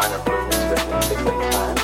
minor blues improvements within the time.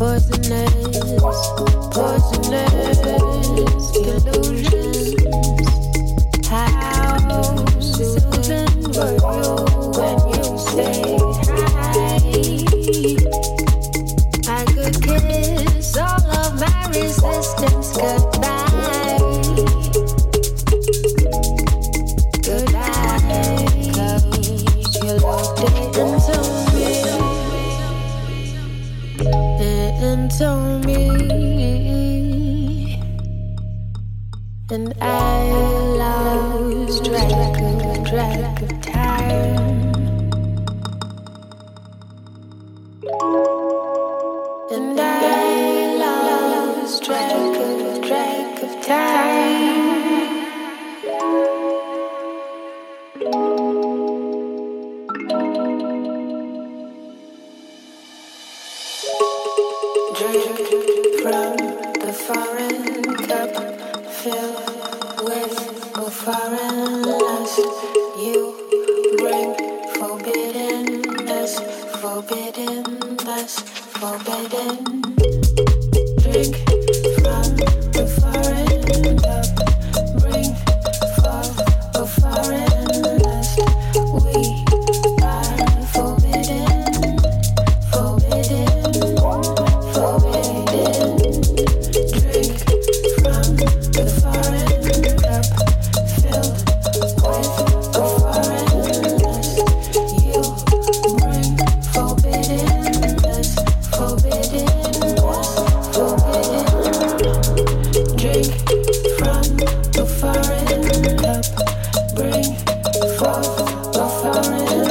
Poisonous. Forbidden.